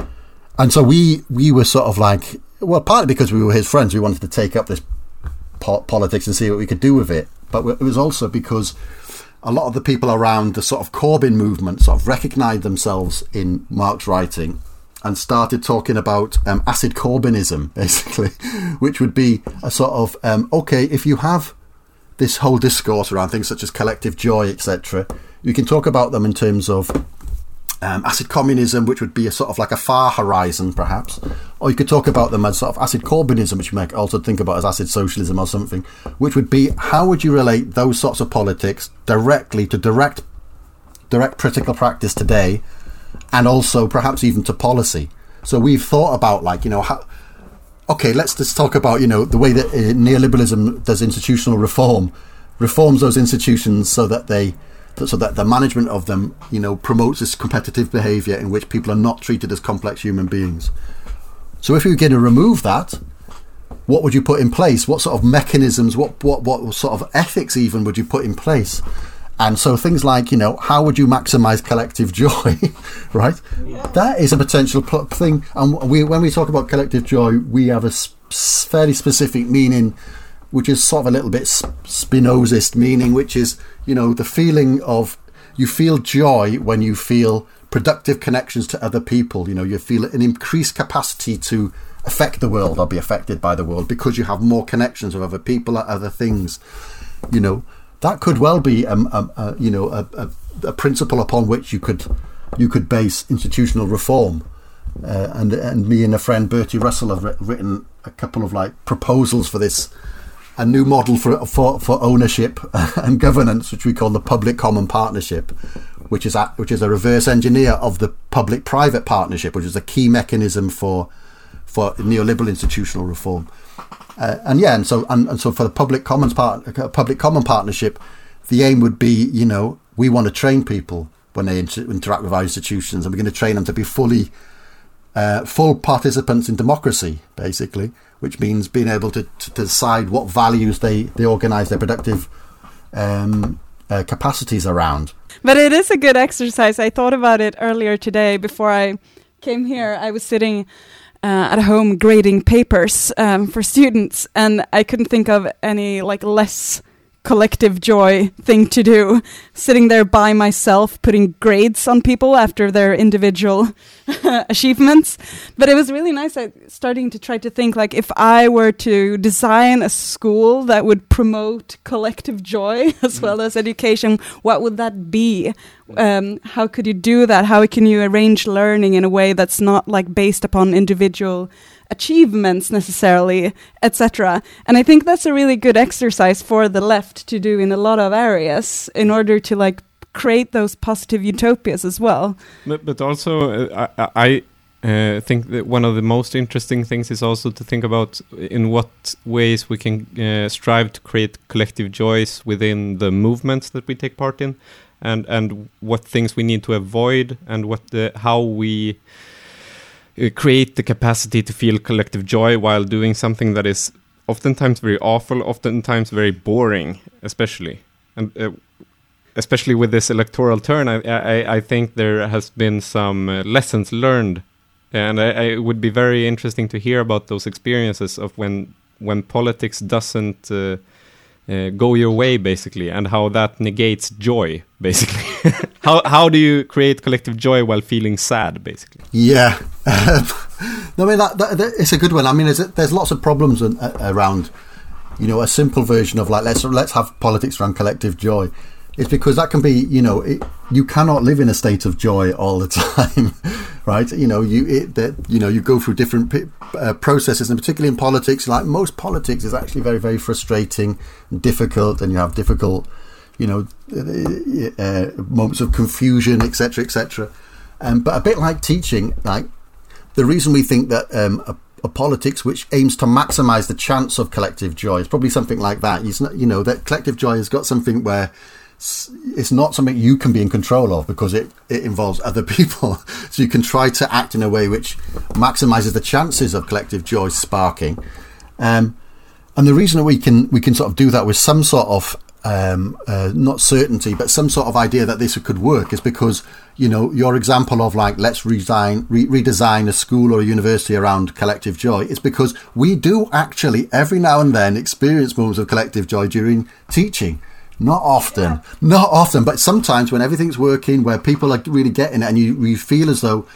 S4: and so we we were sort of like, well, partly because we were his friends, we wanted to take up this po- politics and see what we could do with it. But it was also because a lot of the people around the sort of Corbyn movement sort of recognised themselves in Mark's writing and started talking about um, acid Corbynism, <laughs> basically, which would be a sort of um, okay, if you have this whole discourse around things such as collective joy, etc., you can talk about them in terms of um, acid communism, which would be a sort of like a far horizon, perhaps, or you could talk about them as sort of acid Corbynism, which you might also think about as acid socialism or something, which would be how would you relate those sorts of politics directly to direct direct political practice today, and also perhaps even to policy. So we've thought about like you know how. Okay, let's just talk about you know the way that uh, neoliberalism does institutional reform, reforms those institutions so that they so that the management of them, you know, promotes this competitive behaviour in which people are not treated as complex human beings. So if you're going to remove that, what would you put in place? What sort of mechanisms? What what what sort of ethics even would you put in place? And so things like, you know, how would you maximize collective <laughs> joy, right? Yeah. That is a potential thing. And we, when we talk about collective joy, we have a fairly specific meaning which is sort of a little bit Spinozist meaning, which is, you know, the feeling of you feel joy when you feel productive connections to other people. You know, you feel an increased capacity to affect the world or be affected by the world because you have more connections with other people or other things. You know, that could well be, um, um, uh, you know, a, a, a, principle upon which you could you could base institutional reform. Uh, and and me and a friend Bertie Russell have written a couple of like proposals for this a new model for for, for ownership <laughs> and governance, which we call the public common partnership, which is a, which is a reverse engineer of the public private partnership, which is a key mechanism for for neoliberal institutional reform. Uh, and yeah, and so and, and, so for the public commons part, public common partnership, the aim would be, you know, we want to train people when they inter- interact with our institutions, and we're going to train them to be fully uh, full participants in democracy, basically, which means being able to, to decide what values they they organise their productive um, uh, capacities around.
S2: But it is a good exercise. I thought about it earlier today before I came here. I was sitting uh, at home grading papers um, for students, and I couldn't think of any like less collective joy thing to do. Sitting there by myself putting grades on people after their individual <laughs> achievements. But it was really nice I, starting to try to think like if i were to design a school that would promote collective joy <laughs> as mm. well as education what would that be? Um, how could you do that? How can you arrange learning in a way that's not like based upon individual achievements necessarily, etc. And I think that's a really good exercise for the left to do in a lot of areas in order to like create those positive utopias as well.
S3: But, but also, uh, I, I uh, think that one of the most interesting things is also to think about in what ways we can uh, strive to create collective joys within the movements that we take part in, and and what things we need to avoid, and what the how we create the capacity to feel collective joy while doing something that is oftentimes very awful, oftentimes very boring, especially. And uh, especially with this electoral turn, I, I, I think there has been some uh, lessons learned, and I, I, it would be very interesting to hear about those experiences of when when politics doesn't uh, uh, go your way basically and how that negates joy basically <laughs> how how do you create collective joy while feeling sad basically?
S4: Yeah. <laughs> I mean that, that, that, it's a good one. I mean there's, there's lots of problems uh, around you know a simple version of like let's let's have politics around collective joy. It's because that can be, you know, it, you cannot live in a state of joy all the <laughs> time, right? You know, you it, that you know you go through different uh, processes, and particularly in politics, like most politics is actually very very frustrating, and difficult, and you have difficult, you know, uh, uh, moments of confusion, etc., etc. Um, but a bit like teaching, like the reason we think that um, a, a, politics which aims to maximise the chance of collective joy is probably something like that. You know, that collective joy has got something where it's not something you can be in control of because it, it involves other <laughs> people. so you can try to act in a way which maximizes the chances of collective joy sparking. Um, and the reason that we can we can sort of do that with some sort of um, uh, not certainty, but some sort of idea that this could work is because you know your example of like let's redesign re- redesign a school or a university around collective joy is because we do actually every now and then experience moments of collective joy during teaching not often, yeah. not often, but sometimes when everything's working, where people are really getting it, and you, you feel as though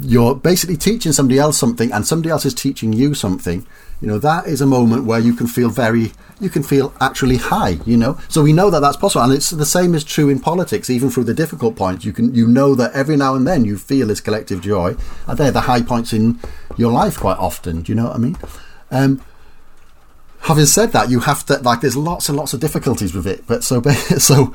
S4: you're basically teaching somebody else something, and somebody else is teaching you something. You know that is a moment where you can feel very, you can feel actually high. You know, so we know that that's possible, and it's the same is true in politics. Even through the difficult points, you can you know that every now and then you feel this collective joy, and they're the high points in your life quite often. Do you know what I mean? Um, having said that, you have to like. There's lots and lots of difficulties with it, but so <laughs> so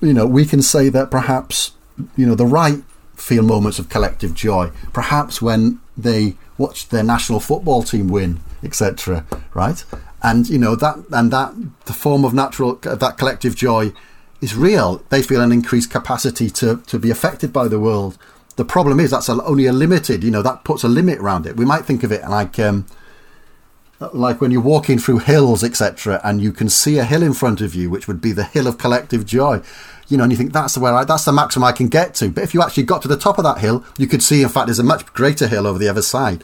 S4: you know we can say that perhaps you know the right feel moments of collective joy, perhaps when they watch their national football team win, etc. Right, and you know that and that the form of natural that collective joy is real. They feel an increased capacity to to be affected by the world. The problem is that's only a limited. You know that puts a limit around it. We might think of it like. Um, like when you're walking through hills, etc., and you can see a hill in front of you, which would be the hill of collective joy. You know, and you think that's the where I, that's the maximum I can get to. But if you actually got to the top of that hill, you could see, in fact, there's a much greater hill over the other side.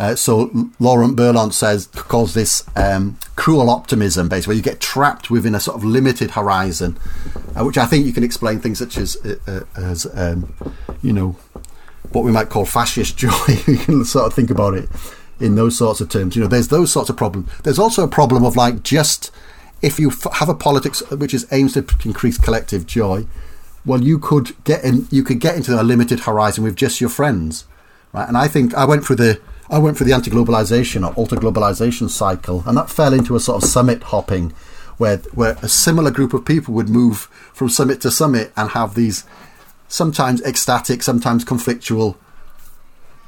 S4: Uh, so Lauren Berlant says calls this um, cruel optimism, basically, where you get trapped within a sort of limited horizon, uh, which I think you can explain things such as uh, uh as um, you know what we might call fascist <laughs> joy. you can sort of think about it in those sorts of terms. You know, there's those sorts of problems. There's also a problem of like just if you f- have a politics which is aims to increase collective joy, well, you could get in. You could get into a limited horizon with just your friends, right? And I think I went through the I went through the anti-globalization or alter-globalization cycle, and that fell into a sort of summit hopping, where where a similar group of people would move from summit to summit and have these sometimes ecstatic, sometimes conflictual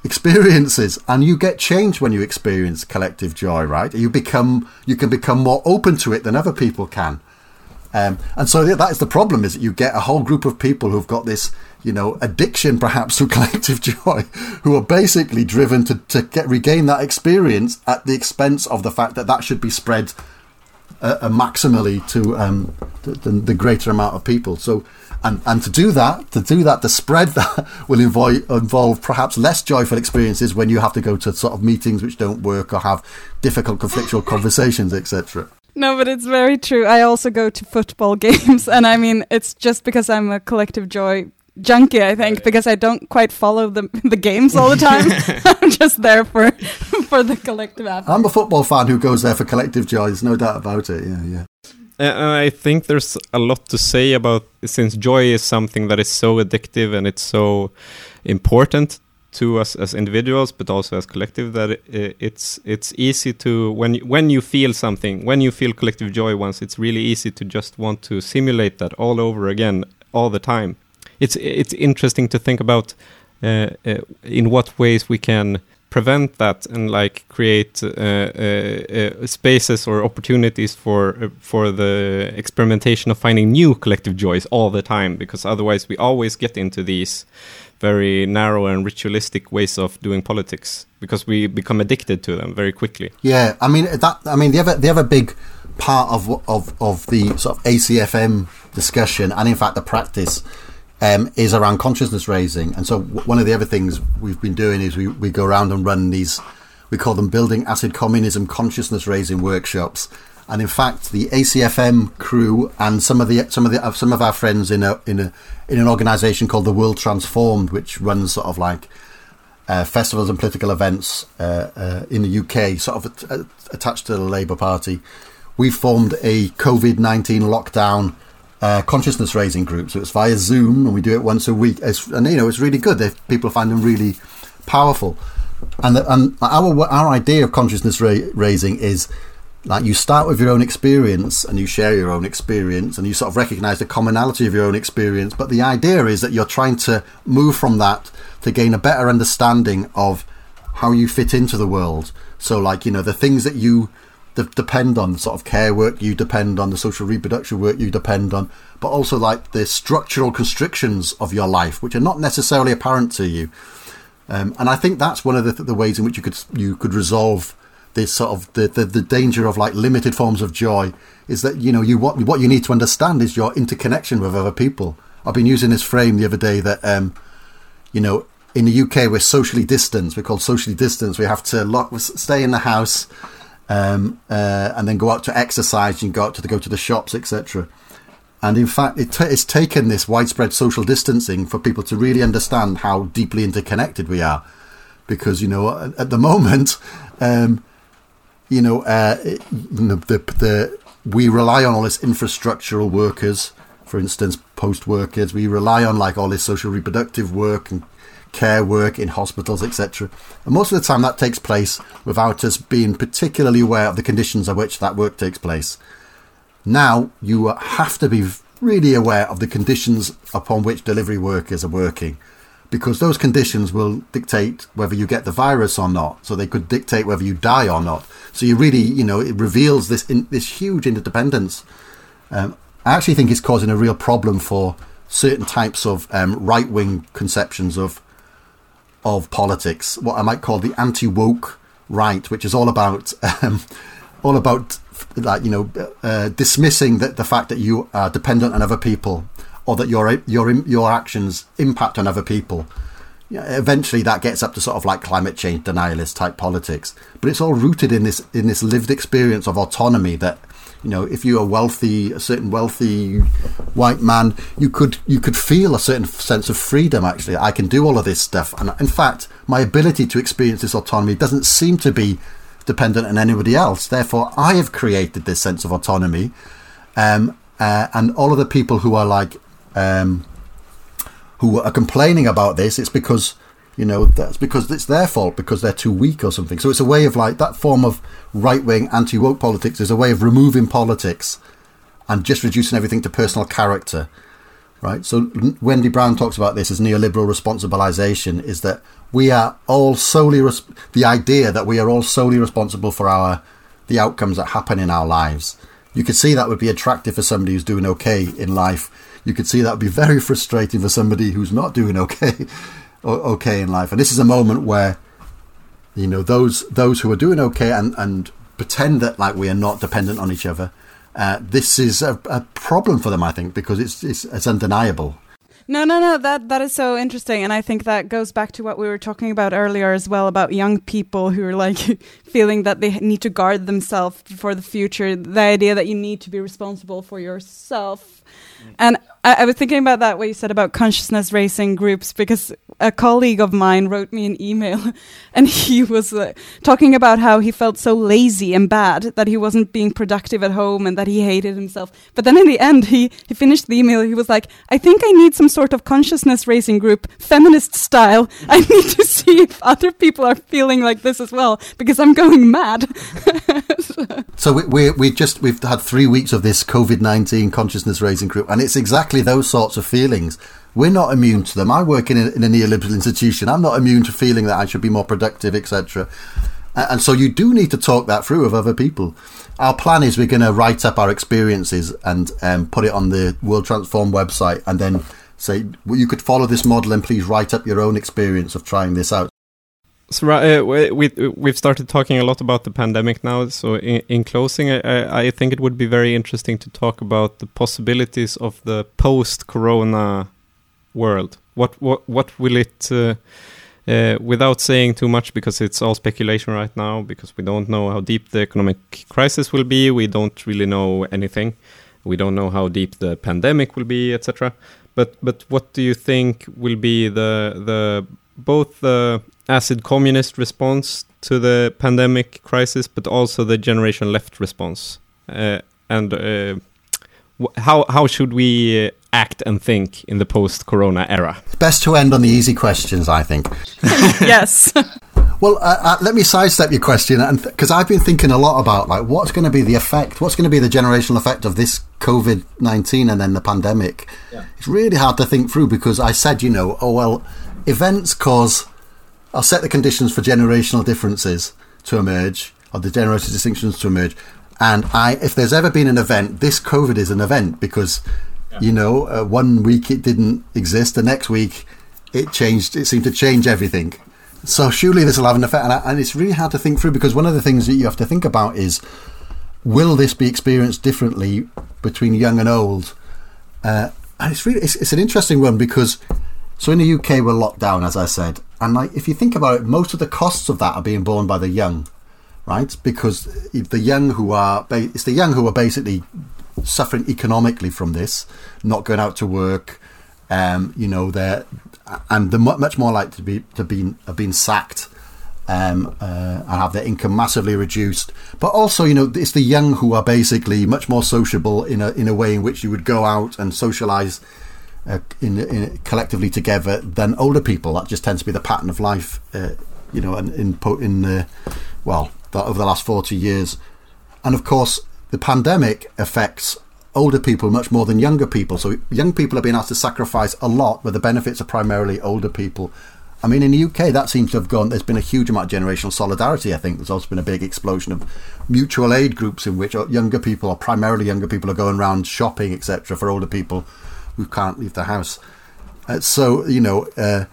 S4: experiences. And you get changed when you experience collective joy right? You become you can become more open to it than other people can. Um, and so that is the problem is that you get a whole group of people who've got this you know addiction perhaps to <laughs> collective joy who are basically driven to, to get regain that experience at the expense of the fact that that should be spread uh, uh, maximally to um, the, the, greater amount of people so and and to do that, to do that, to spread <laughs> that will involve involve perhaps less joyful experiences when you have to go to sort of meetings which don't work or have difficult conflictual conversations, etc.
S2: No, but it's very true. I also go to football <laughs> games, and I mean, it's just because I'm a collective joy junkie, I think, because I don't quite follow the <laughs> the games all the time. <laughs> <laughs> I'm just there for for the collective.
S4: I'm a football fan who goes there for collective joy. There's no doubt about it. Yeah, yeah.
S3: And I think there's a lot to say about since joy is something that is so addictive and it's so important to us as individuals, but also as collective. That it's it's easy to when when you feel something, when you feel collective joy once, it's really easy to just want to simulate that all over again, all the time. It's it's interesting to think about uh, uh, in what ways we can prevent that and like create uh, uh, uh, spaces or opportunities for uh, for the experimentation of finding new collective joys all the time because otherwise we always get into these very narrow and ritualistic ways of doing politics because we become addicted to them very quickly.
S4: Yeah i mean that i mean the other the other big part of of of the sort of acfm discussion and in fact the practice um, is around consciousness raising. And so, one of the other things we've been doing is we, we go around and run these, we call them Building Acid Communism consciousness raising workshops. And in fact, the ACFM crew and some of the some of the some of our friends in a in a in an organisation called the World Transformed, which runs sort of like uh, festivals and political events uh, uh, in the UK, sort of at, attached to the Labour Party. We formed a COVID nineteen lockdown uh, consciousness raising group. So it's via Zoom, and we do it once a week. It's, and you know, it's really good. They, people find them really powerful. And the, and our our idea of consciousness ra- raising is like you start with your own experience and you share your own experience and you sort of recognize the commonality of your own experience. But the idea is that you're trying to move from that to gain a better understanding of how you fit into the world. So, like, you know, the things that you depend on the sort of care work you depend on the social reproduction work you depend on but also like the structural constrictions of your life which are not necessarily apparent to you. Um, and I think that's one of the, the ways in which you could you could resolve this sort of the, the, the danger of like limited forms of joy is that you know you what what you need to understand is your interconnection with other people. I've been using this frame the other day that um, you know in the UK we're socially distanced. We're called socially distanced. We have to lock stay in the house um, uh, and then go out to exercise and go out to the, go to the shops, etc. And in fact, it t- it's taken this widespread social distancing for people to really understand how deeply interconnected we are. Because you know, at, at the moment, um, you know, uh, the, the, we rely on all this infrastructural workers, for instance, post workers. We rely on like all this social reproductive work and care work in hospitals, etc. And most of the time that takes place without us being particularly aware of the conditions on which that work takes place. Now you have to be really aware of the conditions upon which delivery workers are working because those conditions will dictate whether you get the virus or not. So they could dictate whether you die or not. So you really, you know, it reveals this in, this huge interdependence. Um, I actually think it's causing a real problem for certain types of um, right wing conceptions of of politics, what I might call the anti woke right, which is all about <laughs> um, all about like you know uh, dismissing the, the fact that you are dependent on other people or that your your your actions impact on other people. yeah, eventually that gets up to sort of like climate change denialist type politics. But it's all rooted in this in this lived experience of autonomy that you know if you're a wealthy a certain wealthy white man you could you could feel a certain sense of freedom actually. I can do all of this stuff. And in fact my ability to experience this autonomy doesn't seem to be dependent on anybody else. Therefore i have created this sense of autonomy. Um, uh, and all of the people who are like um, who are complaining about this, it's because you know that's because it's their fault because they're too weak or something. So it's a way of like that form of right wing anti woke politics is a way of removing politics and just reducing everything to personal character. Right. So Wendy Brown talks about this as neoliberal responsibilization is that we are all solely res- the idea that we are all solely responsible for our the outcomes that happen in our lives. You could see that would be attractive for somebody who's doing okay in life you could see that would be very frustrating for somebody who's not doing okay okay in life. And this is a moment where you know those those who are doing okay and and pretend that like we are not dependent on each other. Uh, this is a, a, problem for them, I think, because it's, it's it's undeniable.
S2: No, no, no. That that is so interesting, and I think that goes back to what we were talking about earlier as well about young people who are like <laughs> feeling that they need to guard themselves for the future. The idea that you need to be responsible for yourself, and I, I, was thinking about that what you said about consciousness raising groups because a colleague of mine wrote me an email <laughs> and he was uh, talking about how he felt so lazy and bad that he wasn't being productive at home and that he hated himself. But then in the end, he, he finished the email. He was like, I think I need some sort of consciousness raising group, feminist style. I <laughs> need to see if other people are feeling like this as well because I'm going mad. <laughs>
S4: so we, we, we just, we've had three weeks of this COVID 19 consciousness raising group and it's exactly those sorts of feelings. We're not immune to them. I work in a, in a neoliberal institution. I'm not immune to feeling that I should be more productive, etc. And so you do need to talk that through with other people. Our plan is we're going to write up our experiences and um, put it on the World Transform website and then say, well, you could follow this model and please write up your own experience of trying this out.
S3: So uh, we we've started talking a lot about the pandemic now. So in, in closing, I, I, think it would be very interesting to talk about the possibilities of the post-corona world. What what what will it? Uh, uh, without saying too much, because it's all speculation right now, because we don't know how deep the economic crisis will be. We don't really know anything. We don't know how deep the pandemic will be, etc. But but what do you think will be the the both the acid communist response to the pandemic crisis, but also the generation left response. Uh, and uh, how how should we uh, act and think in the post-corona era?
S4: Best to end on the easy questions, I think. <laughs>
S2: yes.
S4: Well, uh, uh, let me sidestep your question, and because th- I've been thinking a lot about like what's going to be the effect, what's going to be the generational effect of this COVID nineteen and then the pandemic. Yeah. It's really hard to think through because I said, you know, oh well, events cause I'll set the conditions for generational differences to emerge, or the generational distinctions to emerge. And I, if there's ever been an event, this COVID is an event because, yeah. you know, uh, one week it didn't exist, the next week it changed. It seemed to change everything. So surely this will have an effect, and, I, and it's really hard to think through because one of the things that you have to think about is, will this be experienced differently between young and old? Uh, and it's really it's, it's an interesting one because so in the UK, we're locked down, as I said, and like if you think about it, most of the costs of that are being borne by the young, right? Because the young who are it's the young who are basically suffering economically from this, not going out to work, um, you know, they're and they're much more likely to be to be have been sacked. Um, uh, and have their income massively reduced, but also, you know, it's the young who are basically much more sociable in a in a way in which you would go out and socialise uh, in, in, collectively together than older people. That just tends to be the pattern of life, uh, you know, in in, in uh, well over the last forty years, and of course the pandemic affects older people much more than younger people. So young people are being asked to sacrifice a lot, where the benefits are primarily older people. I mean, in the UK, that seems to have gone. There's been a huge amount of generational solidarity. I think there's also been a big explosion of mutual aid groups in which younger people, or primarily younger people, are going around shopping, etc., for older people who can't leave the house. Uh, so you know, uh,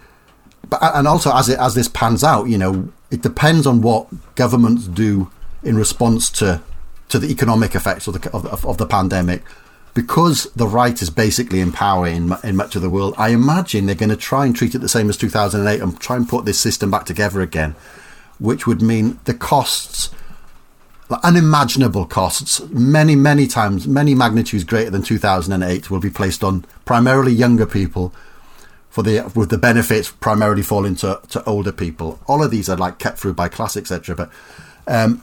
S4: but and also as it as this pans out, you know, it depends on what governments do in response to to the economic effects of the of, of the pandemic. because the right is basically in power in, in much of the world, I imagine they're going to try and treat it the same as 2008 and try and put this system back together again, which would mean the costs, unimaginable costs, many, many times, many magnitudes greater than 2008, will be placed on primarily younger people. For the with the benefits primarily falling to, to older people. All of these are like kept through by class, etc. But um,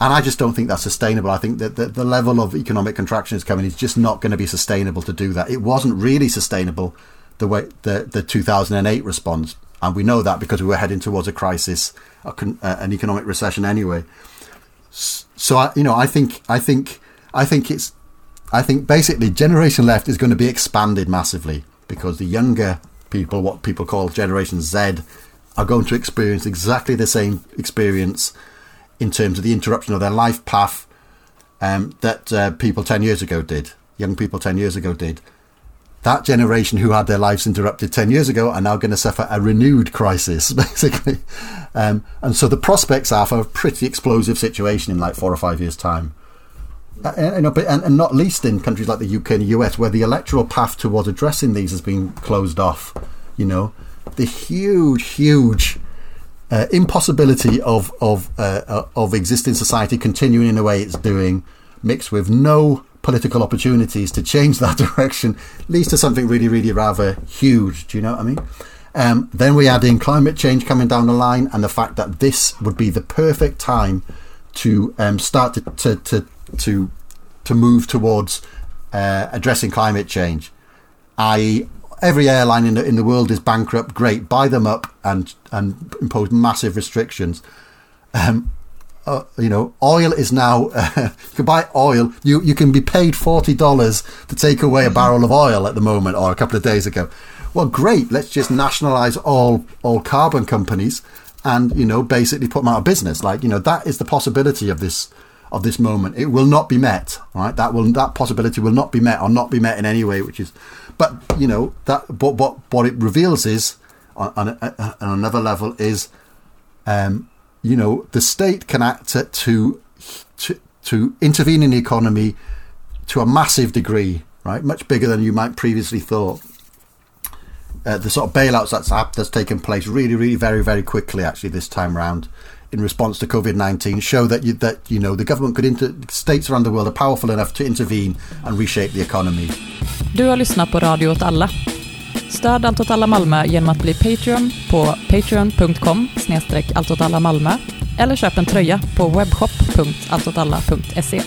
S4: and I just don't think that's sustainable. I think that the, the level of economic contraction is coming is just not going to be sustainable to do that. It wasn't really sustainable the way the, the 2008 response, and we know that because we were heading towards a crisis, a uh, an economic recession anyway. So I, you know, I think, I think, I think it's, I think basically Generation Left is going to be expanded massively because the younger people, what people call Generation Z, are going to experience exactly the same experience in terms of the interruption of their life path um, that uh, people 10 years ago did, young people 10 years ago did. That generation who had their lives interrupted 10 years ago are now going to suffer a renewed crisis, <laughs> basically. Um, and so the prospects are for a pretty explosive situation in like four or five years' time. You know, but, and, and not least in countries like the UK and the US, where the electoral path towards addressing these has been closed off. You know, the huge, huge uh, impossibility of of uh, uh, of existing society continuing in the way it's doing, mixed with no political opportunities to change <laughs> that direction, leads to something really, really rather huge. Do you know what I mean? Um, then we add in climate change coming down the line, and the fact that this would be the perfect time to um, start to to to to, to move towards uh, addressing climate change, i.e., every airline in the in the world is bankrupt. Great, buy them up and and impose massive restrictions. Um, uh, you know, oil is now uh, <laughs> you can buy oil. You you can be paid forty dollars to take away a barrel of oil at the moment, or a couple of days ago. Well, great. Let's just nationalize all all carbon companies, and you know, basically put them out of business. Like you know, that is the possibility of this of this moment. It will not be met. Right? That will that possibility will not be met, or not be met in any way. Which is, but you know that. But what what it reveals is on, on, on another level is. Um, you know, the state can act to, to to intervene in the economy to a massive degree, right? Much bigger than you might previously thought. Uh, the sort of bailouts that's that's taken place really, really, very, very quickly. Actually, this time round, in response to COVID nineteen, show that you that you know the government could inter- states around the world are powerful enough to intervene and reshape the economy.
S1: Du har lyssnat på Radio åt alla. Stöd Allt åt alla Malmö genom att bli Patreon på patreon.com snedstreck Malmö eller köp en tröja på webbshop.alltåtalla.se.